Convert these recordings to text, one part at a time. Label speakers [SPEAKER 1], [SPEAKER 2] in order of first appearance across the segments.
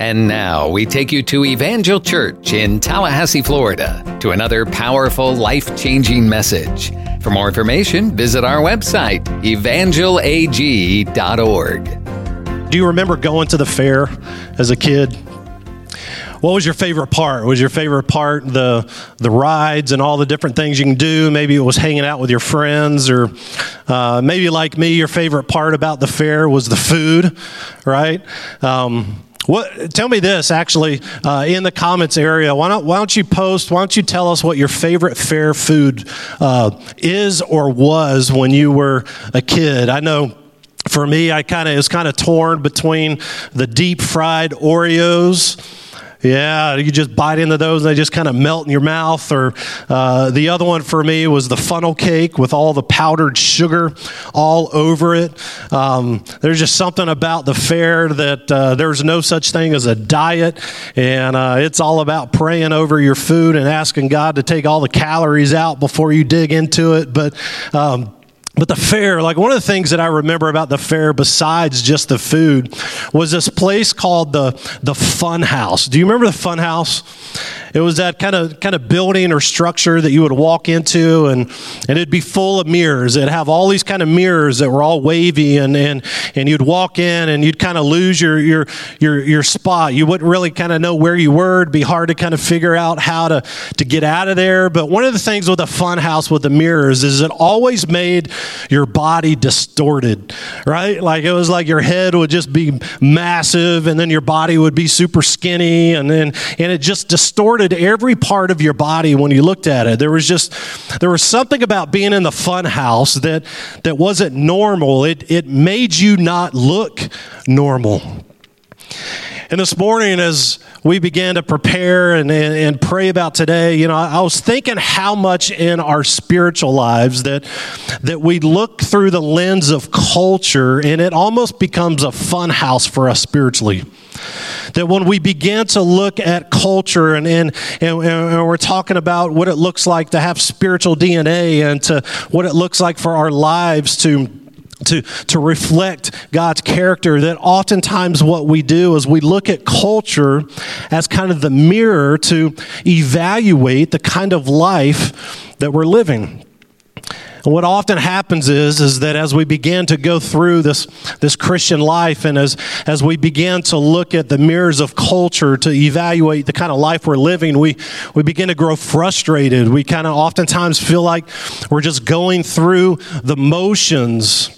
[SPEAKER 1] And now we take you to Evangel Church in Tallahassee, Florida, to another powerful, life changing message. For more information, visit our website, evangelag.org.
[SPEAKER 2] Do you remember going to the fair as a kid? What was your favorite part? Was your favorite part the the rides and all the different things you can do? Maybe it was hanging out with your friends, or uh, maybe like me, your favorite part about the fair was the food, right? Um, what, tell me this actually uh, in the comments area. Why don't, why don't you post? Why don't you tell us what your favorite fair food uh, is or was when you were a kid? I know for me, I kind of was kind of torn between the deep fried Oreos yeah, you just bite into those and they just kind of melt in your mouth. Or uh, the other one for me was the funnel cake with all the powdered sugar all over it. Um, there's just something about the fair that uh, there's no such thing as a diet, and uh, it's all about praying over your food and asking God to take all the calories out before you dig into it. But um, but the fair, like one of the things that I remember about the fair, besides just the food, was this place called the the Fun House. Do you remember the Fun House? It was that kind of kind of building or structure that you would walk into, and and it'd be full of mirrors. It'd have all these kind of mirrors that were all wavy, and and and you'd walk in, and you'd kind of lose your your your your spot. You wouldn't really kind of know where you were. It'd be hard to kind of figure out how to to get out of there. But one of the things with a fun house with the mirrors is it always made your body distorted, right? Like it was like your head would just be massive, and then your body would be super skinny, and then and it just distorted every part of your body when you looked at it. There was just there was something about being in the fun house that that wasn't normal. It it made you not look normal. And this morning, as we began to prepare and, and, and, pray about today, you know, I was thinking how much in our spiritual lives that, that we look through the lens of culture and it almost becomes a fun house for us spiritually. That when we begin to look at culture and, and, and, and we're talking about what it looks like to have spiritual DNA and to what it looks like for our lives to to, to reflect God's character, that oftentimes what we do is we look at culture as kind of the mirror to evaluate the kind of life that we're living. And what often happens is, is that as we begin to go through this, this Christian life and as, as we begin to look at the mirrors of culture to evaluate the kind of life we're living, we, we begin to grow frustrated. We kind of oftentimes feel like we're just going through the motions.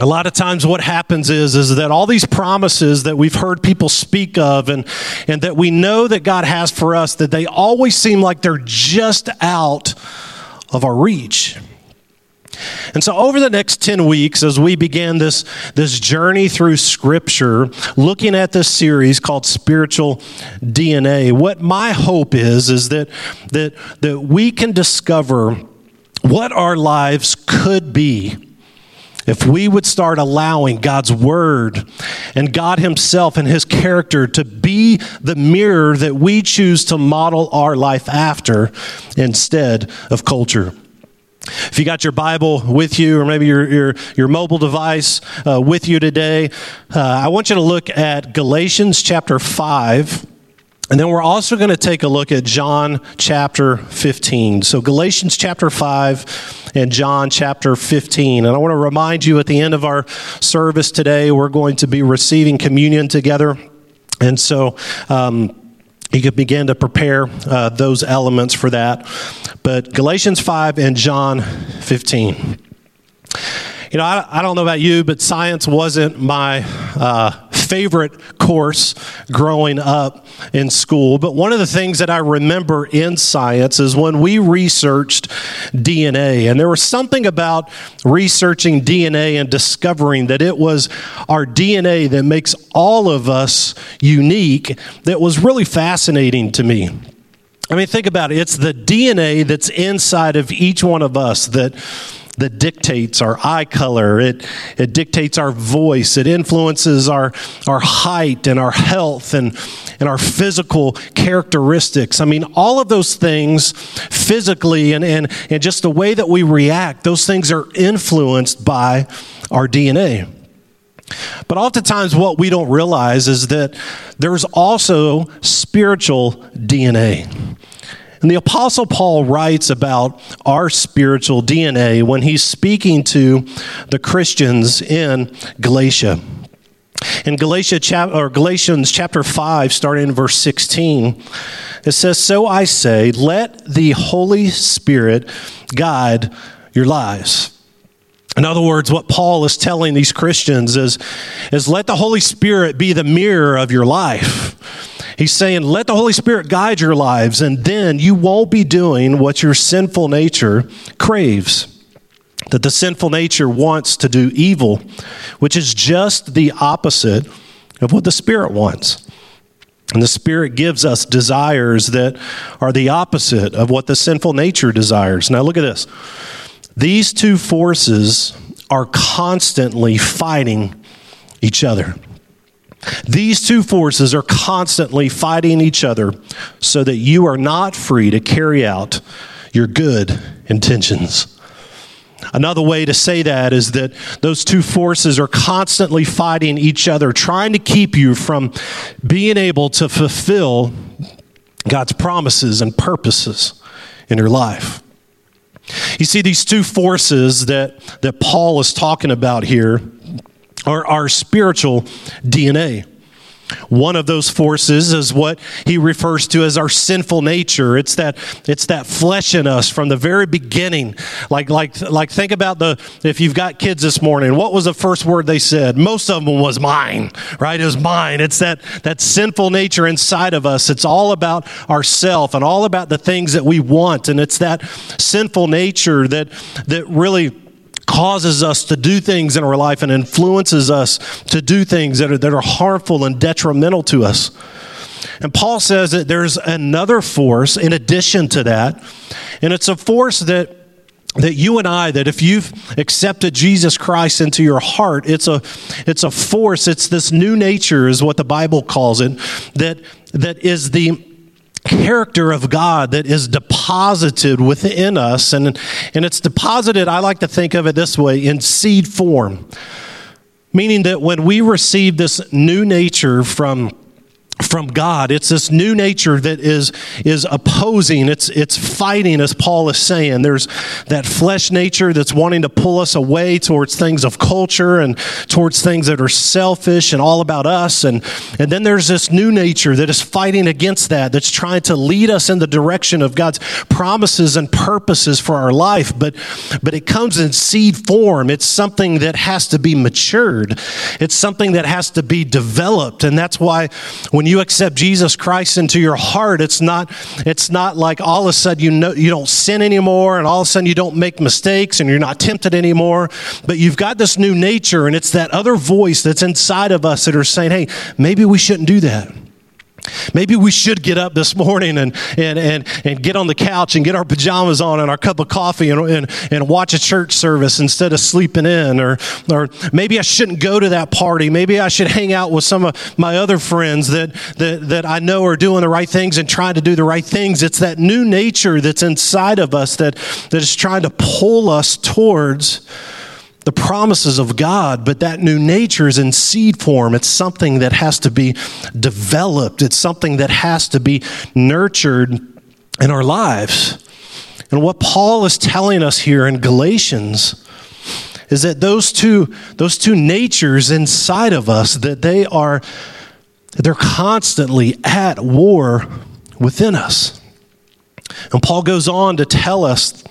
[SPEAKER 2] A lot of times what happens is, is that all these promises that we've heard people speak of and, and that we know that God has for us, that they always seem like they're just out of our reach. And so, over the next 10 weeks, as we begin this, this journey through Scripture, looking at this series called Spiritual DNA, what my hope is, is that, that, that we can discover what our lives could be if we would start allowing God's Word and God Himself and His character to be the mirror that we choose to model our life after instead of culture. If you got your Bible with you, or maybe your, your, your mobile device uh, with you today, uh, I want you to look at Galatians chapter 5. And then we're also going to take a look at John chapter 15. So, Galatians chapter 5 and John chapter 15. And I want to remind you at the end of our service today, we're going to be receiving communion together. And so, um, you could begin to prepare uh, those elements for that. But Galatians 5 and John 15. You know, I, I don't know about you, but science wasn't my uh, favorite course growing up in school. But one of the things that I remember in science is when we researched DNA. And there was something about researching DNA and discovering that it was our DNA that makes all of us unique that was really fascinating to me. I mean, think about it. It's the DNA that's inside of each one of us that that dictates our eye color. It, it dictates our voice. It influences our, our height and our health and, and our physical characteristics. I mean, all of those things physically and, and, and just the way that we react, those things are influenced by our DNA. But oftentimes, what we don't realize is that there's also spiritual DNA. And the Apostle Paul writes about our spiritual DNA when he's speaking to the Christians in Galatia. In Galatia chap- or Galatians chapter 5, starting in verse 16, it says, So I say, let the Holy Spirit guide your lives. In other words, what Paul is telling these Christians is, is let the Holy Spirit be the mirror of your life. He's saying, let the Holy Spirit guide your lives, and then you won't be doing what your sinful nature craves. That the sinful nature wants to do evil, which is just the opposite of what the Spirit wants. And the Spirit gives us desires that are the opposite of what the sinful nature desires. Now, look at this. These two forces are constantly fighting each other. These two forces are constantly fighting each other so that you are not free to carry out your good intentions. Another way to say that is that those two forces are constantly fighting each other, trying to keep you from being able to fulfill God's promises and purposes in your life. You see, these two forces that, that Paul is talking about here are our spiritual DNA. One of those forces is what he refers to as our sinful nature. It's that it's that flesh in us from the very beginning. Like like like think about the if you've got kids this morning, what was the first word they said? Most of them was mine, right? It was mine. It's that that sinful nature inside of us. It's all about ourself and all about the things that we want and it's that sinful nature that that really causes us to do things in our life and influences us to do things that are, that are harmful and detrimental to us. And Paul says that there's another force in addition to that, and it's a force that that you and I that if you've accepted Jesus Christ into your heart it's a it's a force it's this new nature is what the Bible calls it that that is the character of God that is deposited within us. And, and it's deposited, I like to think of it this way, in seed form. Meaning that when we receive this new nature from from God. It's this new nature that is, is opposing, it's, it's fighting, as Paul is saying. There's that flesh nature that's wanting to pull us away towards things of culture and towards things that are selfish and all about us. And, and then there's this new nature that is fighting against that, that's trying to lead us in the direction of God's promises and purposes for our life. But, but it comes in seed form. It's something that has to be matured, it's something that has to be developed. And that's why when you you accept Jesus Christ into your heart, it's not, it's not like all of a sudden you know you don't sin anymore and all of a sudden you don't make mistakes and you're not tempted anymore. But you've got this new nature, and it's that other voice that's inside of us that are saying, hey, maybe we shouldn't do that. Maybe we should get up this morning and, and, and, and get on the couch and get our pajamas on and our cup of coffee and, and, and watch a church service instead of sleeping in. Or, or maybe I shouldn't go to that party. Maybe I should hang out with some of my other friends that, that, that I know are doing the right things and trying to do the right things. It's that new nature that's inside of us that, that is trying to pull us towards the promises of God, but that new nature is in seed form. It's something that has to be developed, it's something that has to be nurtured in our lives. And what Paul is telling us here in Galatians is that those two, those two natures inside of us, that they are they're constantly at war within us. And Paul goes on to tell us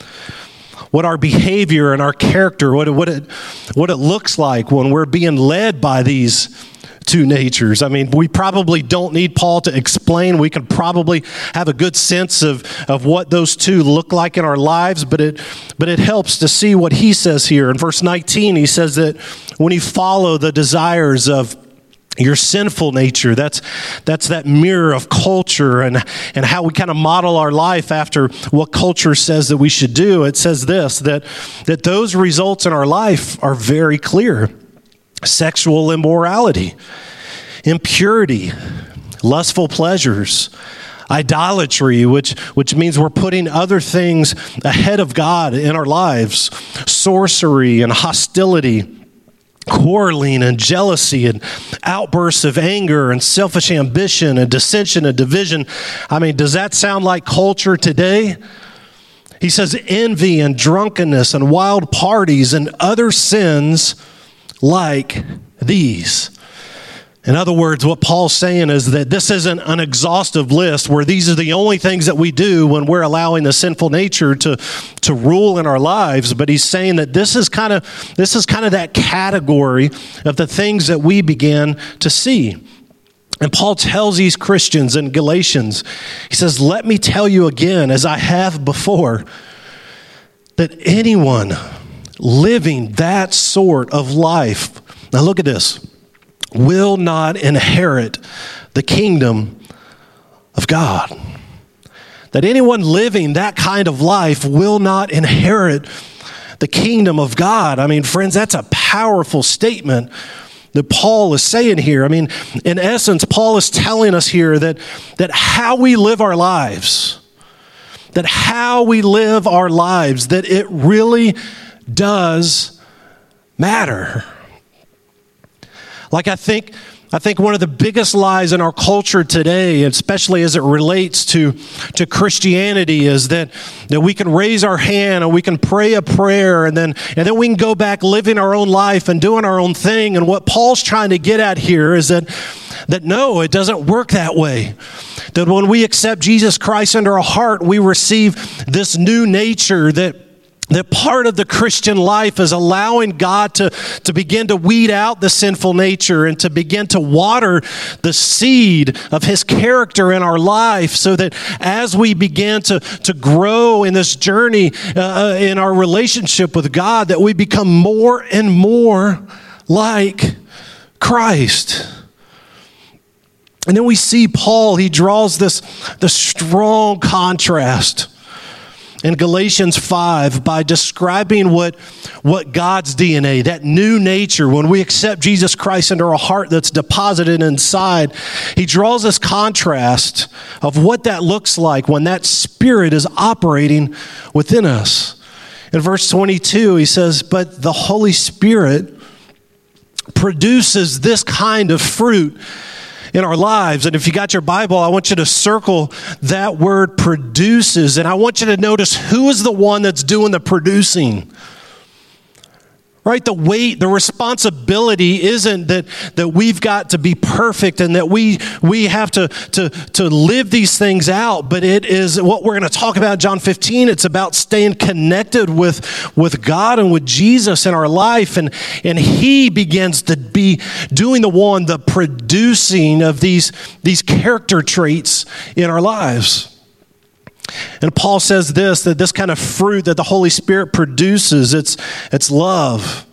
[SPEAKER 2] what our behavior and our character, what it, what it, what it looks like when we're being led by these two natures. I mean, we probably don't need Paul to explain. We can probably have a good sense of, of what those two look like in our lives, but it, but it helps to see what he says here. In verse 19, he says that when you follow the desires of your sinful nature that's that's that mirror of culture and and how we kind of model our life after what culture says that we should do. It says this that that those results in our life are very clear. Sexual immorality impurity lustful pleasures idolatry, which, which means we're putting other things ahead of God in our lives, sorcery and hostility, quarreling and jealousy and outbursts of anger and selfish ambition and dissension and division. I mean, does that sound like culture today? He says envy and drunkenness and wild parties and other sins like these. In other words, what Paul's saying is that this isn't an exhaustive list where these are the only things that we do when we're allowing the sinful nature to, to rule in our lives, but he's saying that this is kind of this is kind of that category of the things that we begin to see. And Paul tells these Christians in Galatians, he says, Let me tell you again, as I have before, that anyone living that sort of life, now look at this will not inherit the kingdom of God. That anyone living that kind of life will not inherit the kingdom of God. I mean, friends, that's a powerful statement that Paul is saying here. I mean, in essence, Paul is telling us here that, that how we live our lives, that how we live our lives, that it really does matter. Like I think I think one of the biggest lies in our culture today, especially as it relates to, to Christianity, is that, that we can raise our hand and we can pray a prayer and then, and then we can go back living our own life and doing our own thing. And what Paul's trying to get at here is that, that no, it doesn't work that way. That when we accept Jesus Christ into our heart, we receive this new nature that that part of the Christian life is allowing God to, to begin to weed out the sinful nature and to begin to water the seed of His character in our life so that as we begin to, to grow in this journey uh, uh in our relationship with God, that we become more and more like Christ. And then we see Paul, he draws this, this strong contrast in Galatians 5 by describing what, what God's DNA, that new nature, when we accept Jesus Christ into our heart that's deposited inside, he draws this contrast of what that looks like when that spirit is operating within us. In verse 22, he says, But the Holy Spirit produces this kind of fruit in our lives. And if you got your Bible, I want you to circle that word produces. And I want you to notice who is the one that's doing the producing right? The weight the responsibility isn't that that we've got to be perfect and that we we have to to to live these things out but it is what we're going to talk about john 15 it's about staying connected with with god and with jesus in our life and and he begins to be doing the one the producing of these these character traits in our lives and Paul says this that this kind of fruit that the Holy Spirit produces, it's, it's love,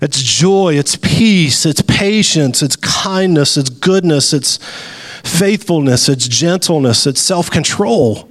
[SPEAKER 2] it's joy, it's peace, it's patience, it's kindness, it's goodness, it's faithfulness, it's gentleness, it's self control.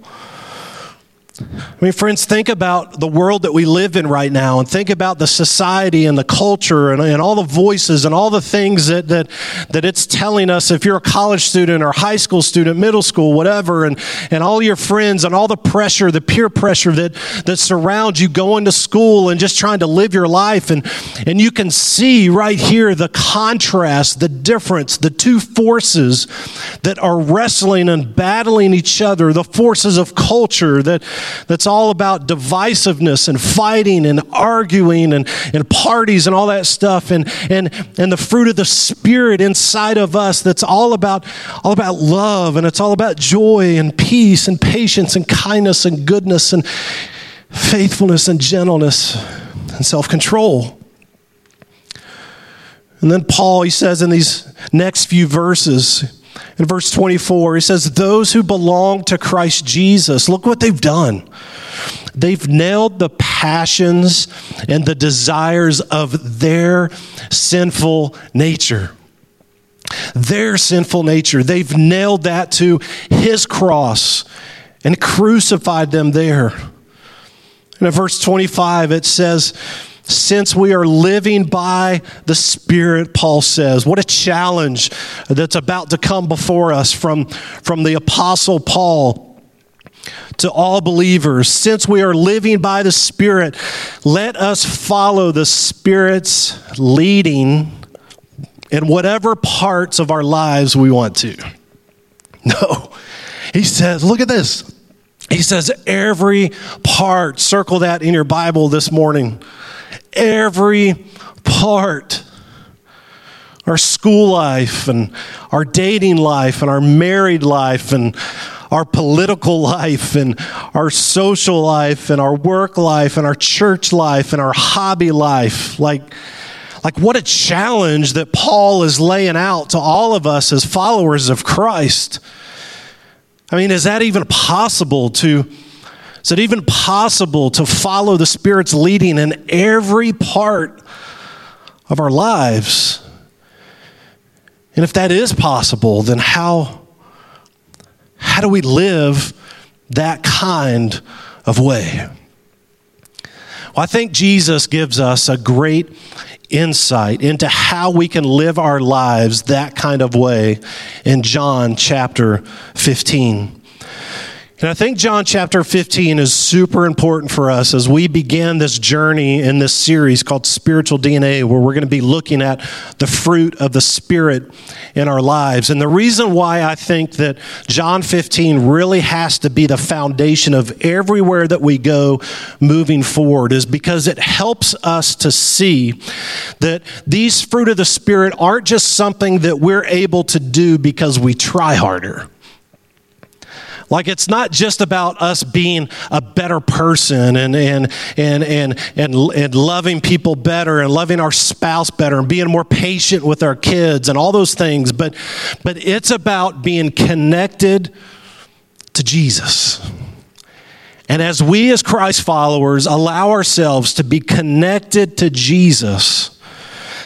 [SPEAKER 2] I mean, friends, think about the world that we live in right now and think about the society and the culture and, and, all the voices and all the things that, that, that it's telling us if you're a college student or high school student, middle school, whatever, and, and all your friends and all the pressure, the peer pressure that, that surrounds you going to school and just trying to live your life. And, and you can see right here the contrast, the difference, the two forces that are wrestling and battling each other, the forces of culture that that's all about divisiveness and fighting and arguing and, and parties and all that stuff and, and, and the fruit of the spirit inside of us that's all about all about love and it's all about joy and peace and patience and kindness and goodness and faithfulness and gentleness and self-control. And then Paul, he says in these next few verses, in verse 24, he says, Those who belong to Christ Jesus, look what they've done. They've nailed the passions and the desires of their sinful nature. Their sinful nature. They've nailed that to his cross and crucified them there. And in verse 25, it says, since we are living by the Spirit, Paul says. What a challenge that's about to come before us from, from the Apostle Paul to all believers. Since we are living by the Spirit, let us follow the Spirit's leading in whatever parts of our lives we want to. No. He says, look at this. He says, every part, circle that in your Bible this morning. Every part. Our school life and our dating life and our married life and our political life and our social life and our work life and our church life and our hobby life. Like, like what a challenge that Paul is laying out to all of us as followers of Christ. I mean, is that even possible to is it even possible to follow the Spirit's leading in every part of our lives? And if that is possible, then how how do we live that kind of way? Well, I think Jesus gives us a great insight into how we can live our lives that kind of way in John chapter 15. And I think John chapter 15 is super important for us as we begin this journey in this series called Spiritual DNA, where we're going to be looking at the fruit of the Spirit in our lives. And the reason why I think that John 15 really has to be the foundation of everywhere that we go moving forward is because it helps us to see that these fruit of the Spirit aren't just something that we're able to do because we try harder. Like it's not just about us being a better person and, and, and, and, and, and loving people better and loving our spouse better and being more patient with our kids and all those things, but, but it's about being connected to Jesus. And as we, as Christ followers, allow ourselves to be connected to Jesus,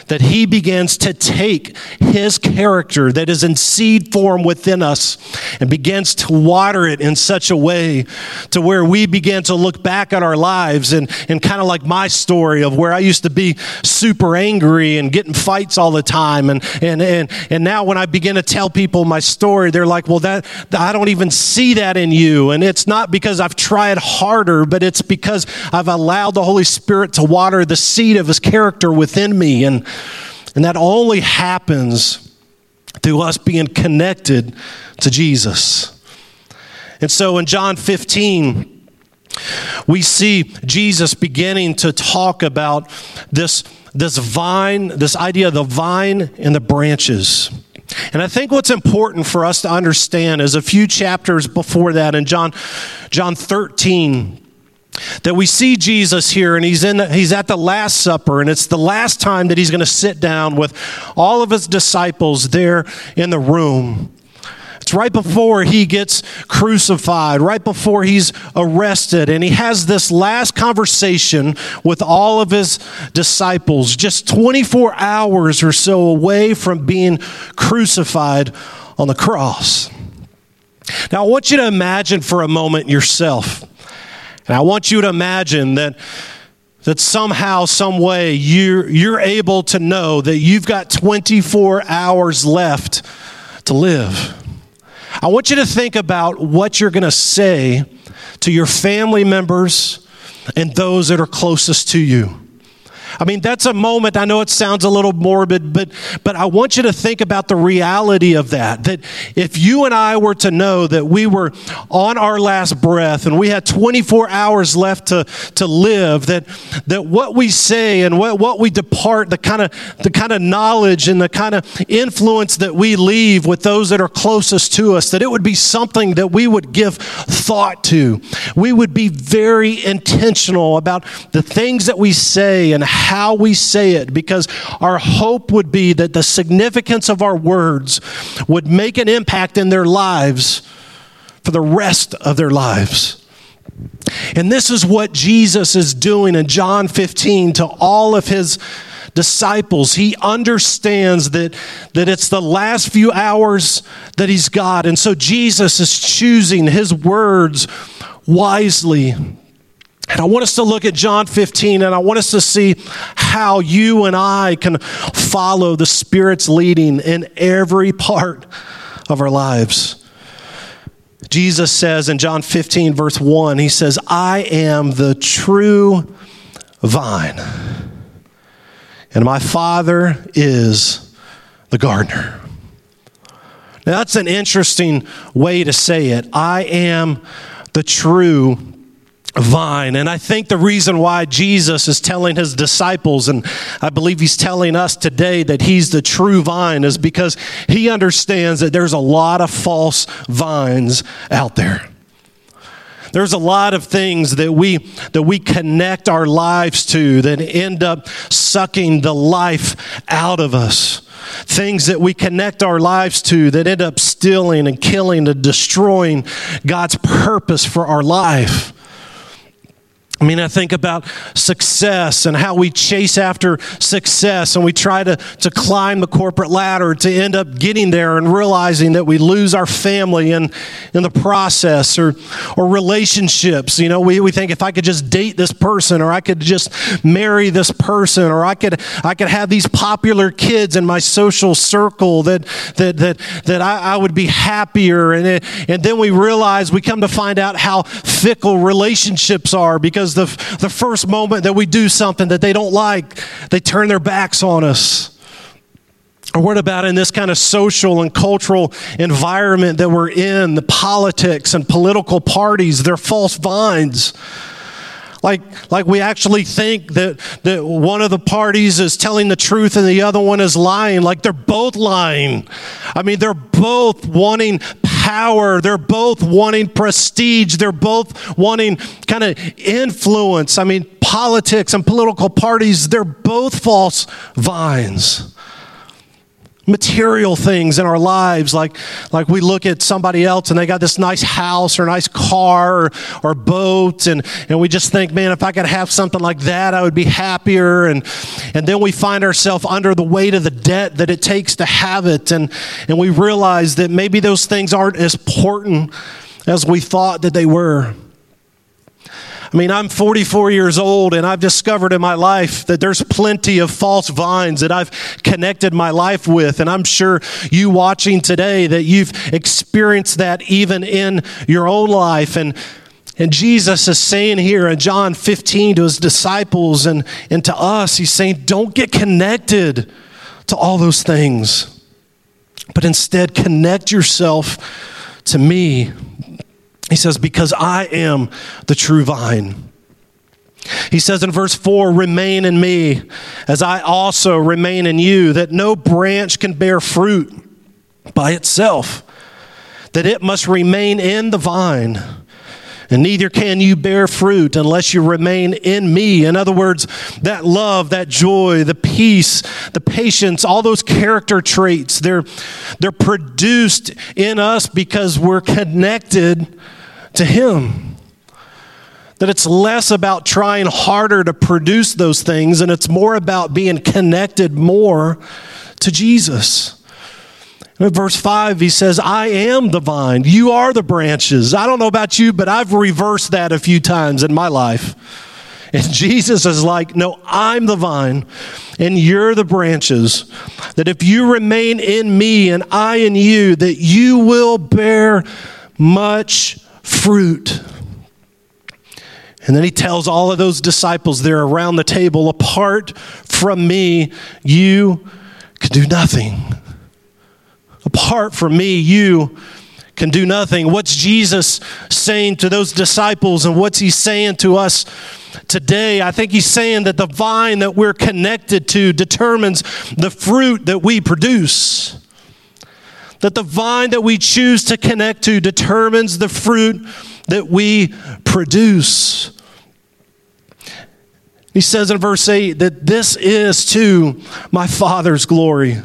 [SPEAKER 2] that he begins to take his character that is in seed form within us and begins to water it in such a way to where we begin to look back at our lives and, and kind of like my story of where I used to be super angry and getting fights all the time. And, and, and, and now when I begin to tell people my story, they're like, well, that, I don't even see that in you. And it's not because I've tried harder, but it's because I've allowed the Holy Spirit to water the seed of his character within me. And and that only happens through us being connected to Jesus. And so in John 15, we see Jesus beginning to talk about this, this vine, this idea of the vine and the branches. And I think what's important for us to understand is a few chapters before that in John, John 13, that we see Jesus here and he's in the, he's at the last supper and it's the last time that he's going to sit down with all of his disciples there in the room. It's right before he gets crucified, right before he's arrested and he has this last conversation with all of his disciples just 24 hours or so away from being crucified on the cross. Now I want you to imagine for a moment yourself and I want you to imagine that that somehow, some way, you're, you're able to know that you've got 24 hours left to live. I want you to think about what you're going to say to your family members and those that are closest to you. I mean, that's a moment. I know it sounds a little morbid, but, but I want you to think about the reality of that. That if you and I were to know that we were on our last breath and we had 24 hours left to, to live, that, that what we say and what, what we depart, the kind, of, the kind of knowledge and the kind of influence that we leave with those that are closest to us, that it would be something that we would give thought to. We would be very intentional about the things that we say and how we say it because our hope would be that the significance of our words would make an impact in their lives for the rest of their lives. And this is what Jesus is doing in John 15 to all of his disciples. He understands that, that it's the last few hours that he's got. And so Jesus is choosing his words wisely and I want us to look at John 15 and I want us to see how you and I can follow the Spirit's leading in every part of our lives. Jesus says in John 15, verse 1, He says, I am the true vine, and my Father is the gardener. Now, that's an interesting way to say it. I am the true vine. And I think the reason why Jesus is telling his disciples, and I believe he's telling us today that he's the true vine, is because he understands that there's a lot of false vines out there. There's a lot of things that we that we connect our lives to that end up sucking the life out of us things that we connect our lives to that end up stealing and killing and destroying God's purpose for our life. I mean, I think about success and how we chase after success and we try to, to climb the corporate ladder to end up getting there and realizing that we lose our family in, in the process or, or relationships. You know, we, we think if I could just date this person or I could just marry this person or I could, I could have these popular kids in my social circle that, that, that, that I, I would be happier. And, it, and then we realize we come to find out how fickle relationships are because because the, the first moment that we do something that they don't like, they turn their backs on us. Or what about in this kind of social and cultural environment that we're in, the politics and political parties, they're false vines. Like, like we actually think that, that one of the parties is telling the truth and the other one is lying. Like they're both lying. I mean, they're both wanting power. They're both wanting prestige. They're both wanting kind of influence. I mean, politics and political parties, they're both false vines material things in our lives like like we look at somebody else and they got this nice house or nice car or, or boat and and we just think man if i could have something like that i would be happier. And and then we find ourselves under the weight of the debt that it takes to have it. And and we realize that maybe those things aren't as important as we thought that they were I mean, I'm 44 years old and I've discovered in my life that there's plenty of false vines that I've connected my life with. And I'm sure you watching today that you've experienced that even in your own life. And and Jesus is saying here in John 15 to his disciples and, and to us, he's saying, don't get connected to all those things, but instead connect yourself to me he says, Because I am the true vine. He says in verse 4 Remain in me, as I also remain in you, that no branch can bear fruit by itself, that it must remain in the vine. And neither can you bear fruit unless you remain in me. In other words, that love, that joy, the peace, the patience, all those character traits, they're, they're produced in us because we're connected to Him. That it's less about trying harder to produce those things and it's more about being connected more to Jesus. In verse 5, he says, I am the vine, you are the branches. I don't know about you, but I've reversed that a few times in my life. And Jesus is like, No, I'm the vine, and you're the branches. That if you remain in me and I in you, that you will bear much fruit. And then he tells all of those disciples there around the table, apart from me, you can do nothing. Apart from me, you can do nothing. What's Jesus saying to those disciples and what's he saying to us today? I think he's saying that the vine that we're connected to determines the fruit that we produce that the vine that we choose to connect to determines the fruit that we produce. He says in verse 8 that this is to my Father's glory.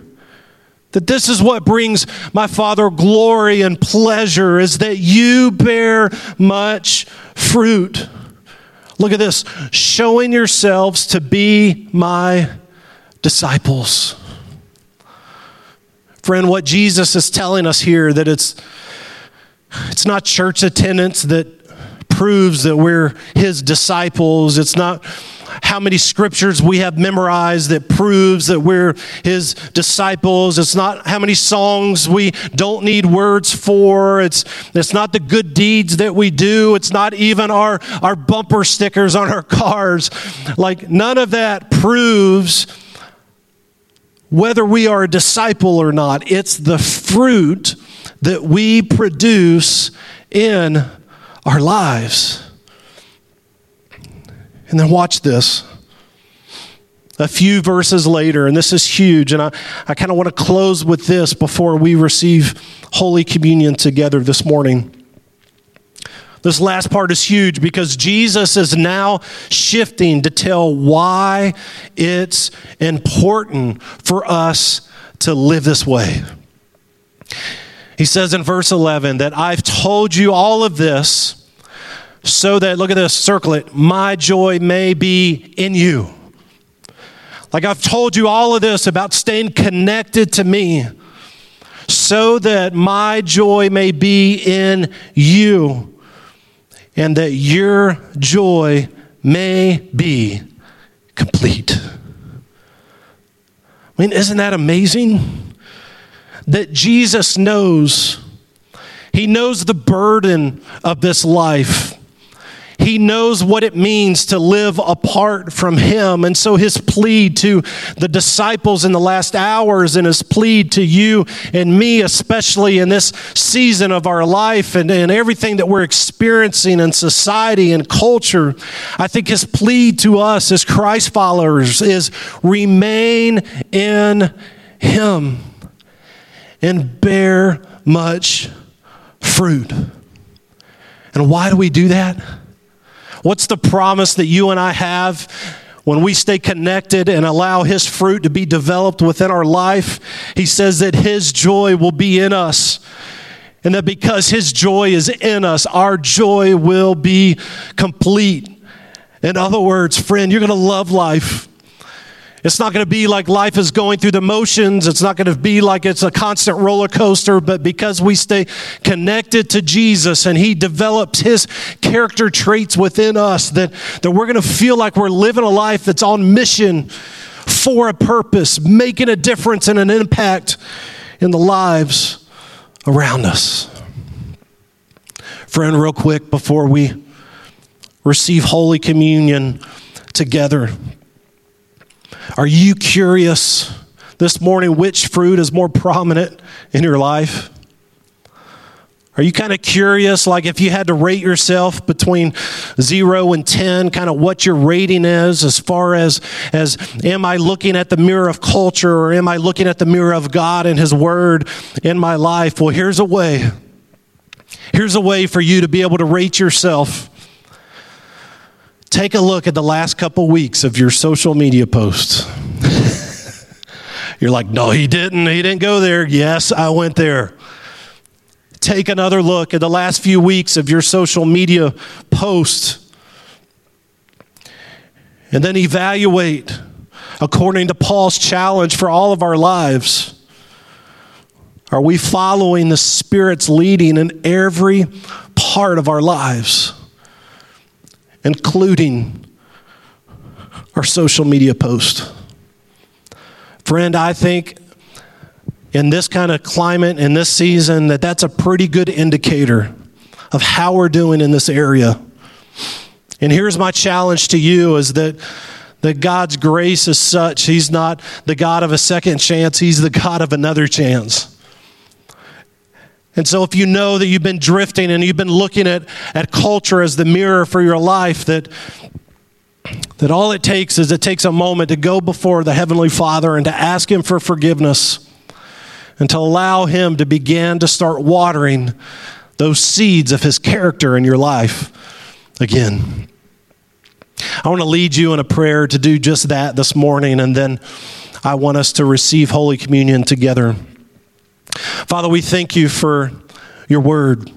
[SPEAKER 2] That this is what brings my Father glory and pleasure is that you bear much fruit. Look at this showing yourselves to be my disciples. Friend, what Jesus is telling us here that it's it's not church attendance that proves that we're his disciples. It's not how many scriptures we have memorized that proves that we're his disciples. It's not how many songs we don't need words for. It's, it's not the good deeds that we do. It's not even our, our bumper stickers on our cars. Like, none of that proves whether we are a disciple or not. It's the fruit that we produce in our lives. And then watch this. A few verses later, and this is huge, and I, I kind of want to close with this before we receive Holy Communion together this morning. This last part is huge because Jesus is now shifting to tell why it's important for us to live this way. He says in verse 11 that I've told you all of this so that, look at this, circle it, my joy may be in you. Like I've told you all of this about staying connected to me so that my joy may be in you and that your joy may be complete. I mean, isn't that amazing? That Jesus knows, He knows the burden of this life. He knows what it means to live apart from Him. And so his plea to the disciples in the last hours and his plea to you and me, especially in this season of our life and, and everything that we're experiencing in society and culture, I think his plea to us as Christ followers is remain in Him and bear much fruit. And why do we do that? What's the promise that you and I have when we stay connected and allow His fruit to be developed within our life? He says that His joy will be in us. And that because His joy is in us, our joy will be complete. In other words, friend, you're going to love life. It's not going to be like life is going through the motions. It's not going to be like it's a constant roller coaster, but because we stay connected to Jesus and He develops His character traits within us, that, that we're going to feel like we're living a life that's on mission for a purpose, making a difference and an impact in the lives around us. Friend, real quick before we receive Holy Communion together. Are you curious this morning which fruit is more prominent in your life? Are you kind of curious, like if you had to rate yourself between zero and 10, kind of what your rating is as far as, as am I looking at the mirror of culture or am I looking at the mirror of God and His Word in my life? Well, here's a way. Here's a way for you to be able to rate yourself. Take a look at the last couple weeks of your social media posts. You're like, no, he didn't. He didn't go there. Yes, I went there. Take another look at the last few weeks of your social media posts. And then evaluate according to Paul's challenge for all of our lives. Are we following the Spirit's leading in every part of our lives? Including our social media post. Friend, I think in this kind of climate, in this season, that that's a pretty good indicator of how we're doing in this area. And here's my challenge to you is that that God's grace is such, He's not the God of a second chance, He's the God of another chance. And so, if you know that you've been drifting and you've been looking at, at culture as the mirror for your life, that, that all it takes is it takes a moment to go before the Heavenly Father and to ask Him for forgiveness and to allow Him to begin to start watering those seeds of His character in your life again. I want to lead you in a prayer to do just that this morning, and then I want us to receive Holy Communion together. Father, we thank you for your word.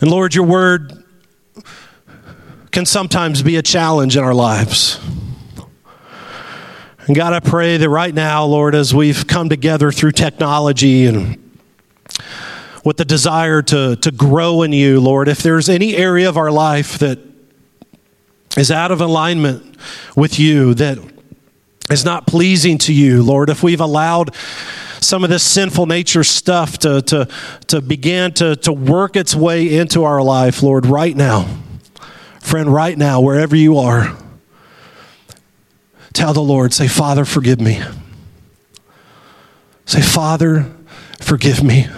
[SPEAKER 2] And Lord, your word can sometimes be a challenge in our lives. And God, I pray that right now, Lord, as we've come together through technology and with the desire to, to grow in you, Lord, if there's any area of our life that is out of alignment with you, that is not pleasing to you, Lord, if we've allowed some of this sinful nature stuff to, to, to begin to, to work its way into our life, Lord, right now. Friend, right now, wherever you are, tell the Lord, say, Father, forgive me. Say, Father, forgive me.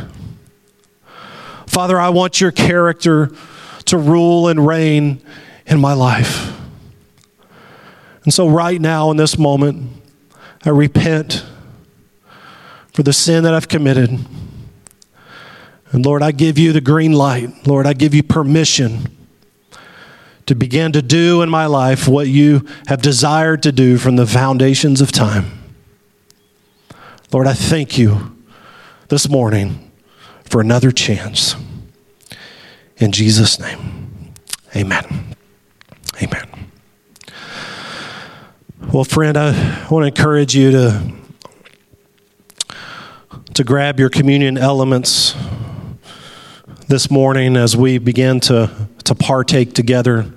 [SPEAKER 2] Father, I want your character to rule and reign in my life. And so, right now, in this moment, I repent for the sin that I've committed. And Lord, I give you the green light. Lord, I give you permission to begin to do in my life what you have desired to do from the foundations of time. Lord, I thank you this morning for another chance. In Jesus' name, amen. Amen. Well, friend, I want to encourage you to, to grab your communion elements this morning as we begin to, to partake together.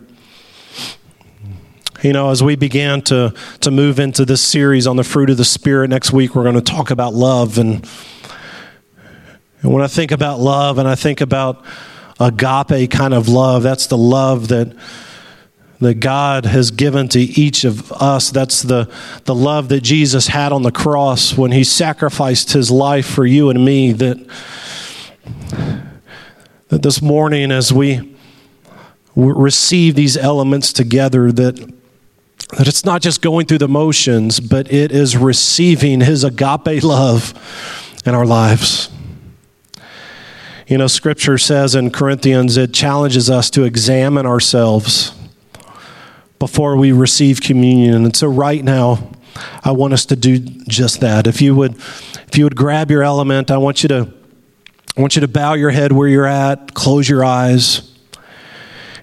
[SPEAKER 2] You know, as we began to, to move into this series on the fruit of the Spirit, next week we're going to talk about love. And, and when I think about love and I think about agape kind of love, that's the love that that God has given to each of us. That's the, the love that Jesus had on the cross when he sacrificed his life for you and me. That, that this morning, as we receive these elements together, that, that it's not just going through the motions, but it is receiving his agape love in our lives. You know, scripture says in Corinthians, it challenges us to examine ourselves before we receive communion. And so right now, I want us to do just that. If you would if you would grab your element, I want you to I want you to bow your head where you're at, close your eyes.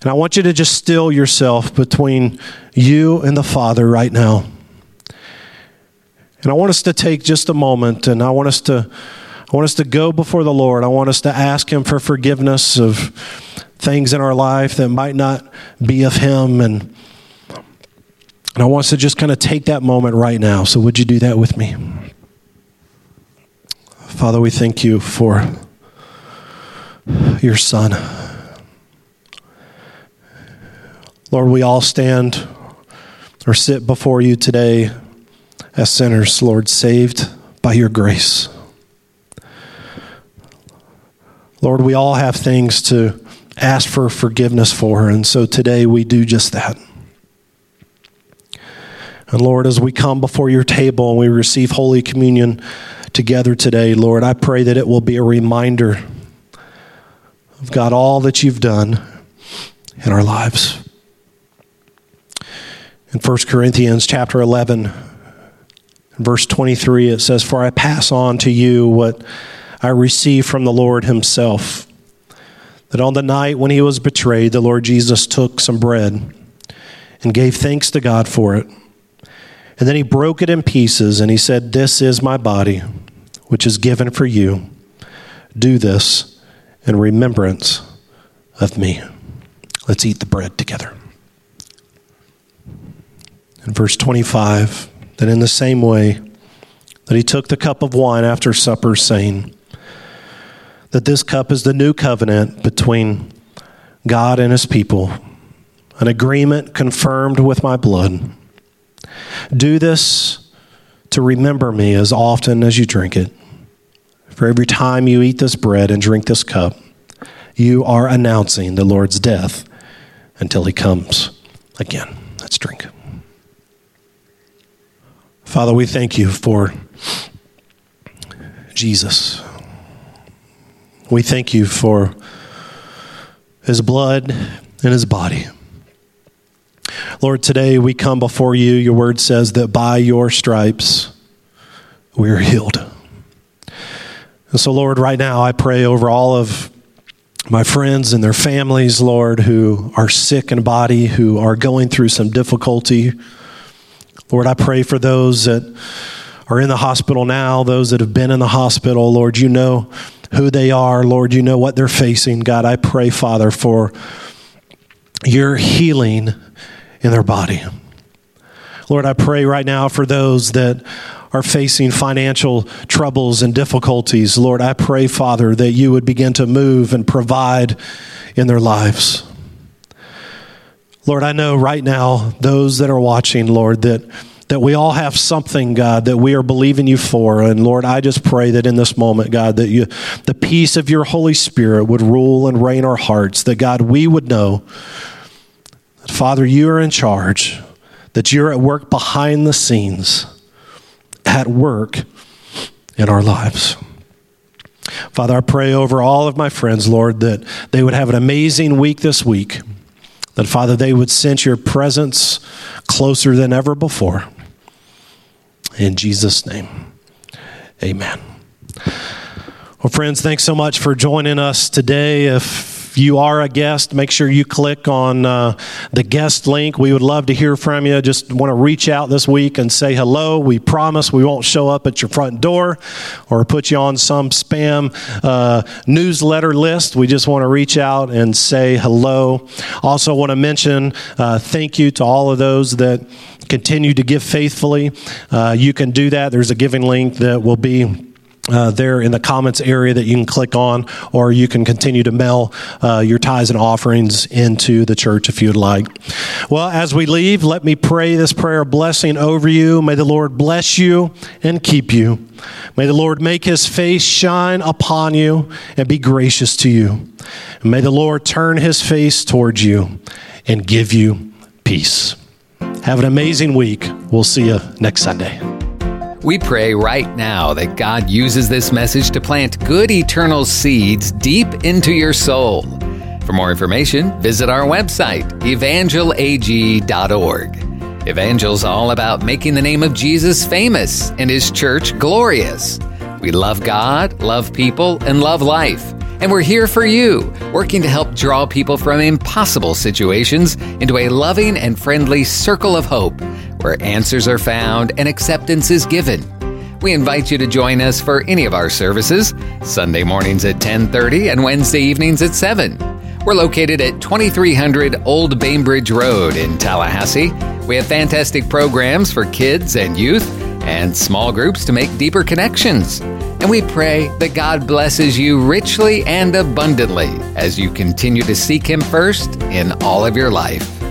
[SPEAKER 2] And I want you to just still yourself between you and the Father right now. And I want us to take just a moment and I want us to I want us to go before the Lord. I want us to ask him for forgiveness of things in our life that might not be of him and and I want us to just kind of take that moment right now. So, would you do that with me? Father, we thank you for your Son. Lord, we all stand or sit before you today as sinners, Lord, saved by your grace. Lord, we all have things to ask for forgiveness for, and so today we do just that. And Lord, as we come before your table and we receive Holy Communion together today, Lord, I pray that it will be a reminder of God, all that you've done in our lives. In 1 Corinthians chapter 11, verse 23, it says, For I pass on to you what I received from the Lord himself. That on the night when he was betrayed, the Lord Jesus took some bread and gave thanks to God for it. And then he broke it in pieces and he said, This is my body, which is given for you. Do this in remembrance of me. Let's eat the bread together. In verse 25, that in the same way that he took the cup of wine after supper, saying, That this cup is the new covenant between God and his people, an agreement confirmed with my blood. Do this to remember me as often as you drink it. For every time you eat this bread and drink this cup, you are announcing the Lord's death until he comes again. Let's drink. Father, we thank you for Jesus. We thank you for his blood and his body. Lord, today we come before you. Your word says that by your stripes we are healed. And so, Lord, right now I pray over all of my friends and their families, Lord, who are sick in body, who are going through some difficulty. Lord, I pray for those that are in the hospital now, those that have been in the hospital. Lord, you know who they are. Lord, you know what they're facing. God, I pray, Father, for your healing in their body. Lord, I pray right now for those that are facing financial troubles and difficulties. Lord, I pray, Father, that you would begin to move and provide in their lives. Lord, I know right now, those that are watching, Lord, that, that we all have something, God, that we are believing you for. And Lord, I just pray that in this moment, God, that you, the peace of your Holy Spirit would rule and reign our hearts, that God, we would know Father, you are in charge, that you're at work behind the scenes, at work in our lives. Father, I pray over all of my friends, Lord, that they would have an amazing week this week. That, Father, they would sense your presence closer than ever before. In Jesus' name, amen. Well, friends, thanks so much for joining us today. If if you are a guest, make sure you click on uh, the guest link. We would love to hear from you. Just want to reach out this week and say hello. We promise we won't show up at your front door or put you on some spam uh, newsletter list. We just want to reach out and say hello. Also, want to mention uh, thank you to all of those that continue to give faithfully. Uh, you can do that. There's a giving link that will be uh, there in the comments area that you can click on, or you can continue to mail uh, your tithes and offerings into the church if you'd like. Well, as we leave, let me pray this prayer of blessing over you. May the Lord bless you and keep you. May the Lord make his face shine upon you and be gracious to you. And may the Lord turn his face towards you and give you peace. Have an amazing week. We'll see you next Sunday.
[SPEAKER 1] We pray right now that God uses this message to plant good eternal seeds deep into your soul. For more information, visit our website, evangelag.org. Evangel's all about making the name of Jesus famous and his church glorious. We love God, love people, and love life. And we're here for you, working to help draw people from impossible situations into a loving and friendly circle of hope where answers are found and acceptance is given. We invite you to join us for any of our services, Sunday mornings at 10:30 and Wednesday evenings at 7. We're located at 2300 Old Bainbridge Road in Tallahassee. We have fantastic programs for kids and youth and small groups to make deeper connections. And we pray that God blesses you richly and abundantly as you continue to seek Him first in all of your life.